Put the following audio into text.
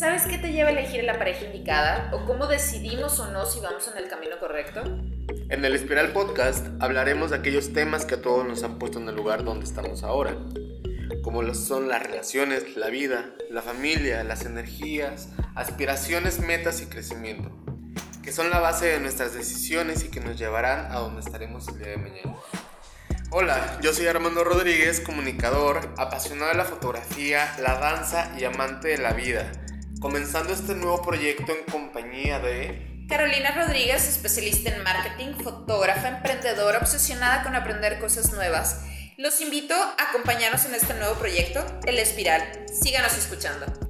¿Sabes qué te lleva a elegir la pareja indicada? ¿O cómo decidimos o no si vamos en el camino correcto? En el Espiral Podcast hablaremos de aquellos temas que a todos nos han puesto en el lugar donde estamos ahora, como son las relaciones, la vida, la familia, las energías, aspiraciones, metas y crecimiento, que son la base de nuestras decisiones y que nos llevarán a donde estaremos el día de mañana. Hola, yo soy Armando Rodríguez, comunicador, apasionado de la fotografía, la danza y amante de la vida comenzando este nuevo proyecto en compañía de... Carolina Rodríguez, especialista en marketing, fotógrafa, emprendedora, obsesionada con aprender cosas nuevas. Los invito a acompañarnos en este nuevo proyecto, El Espiral. Síganos escuchando.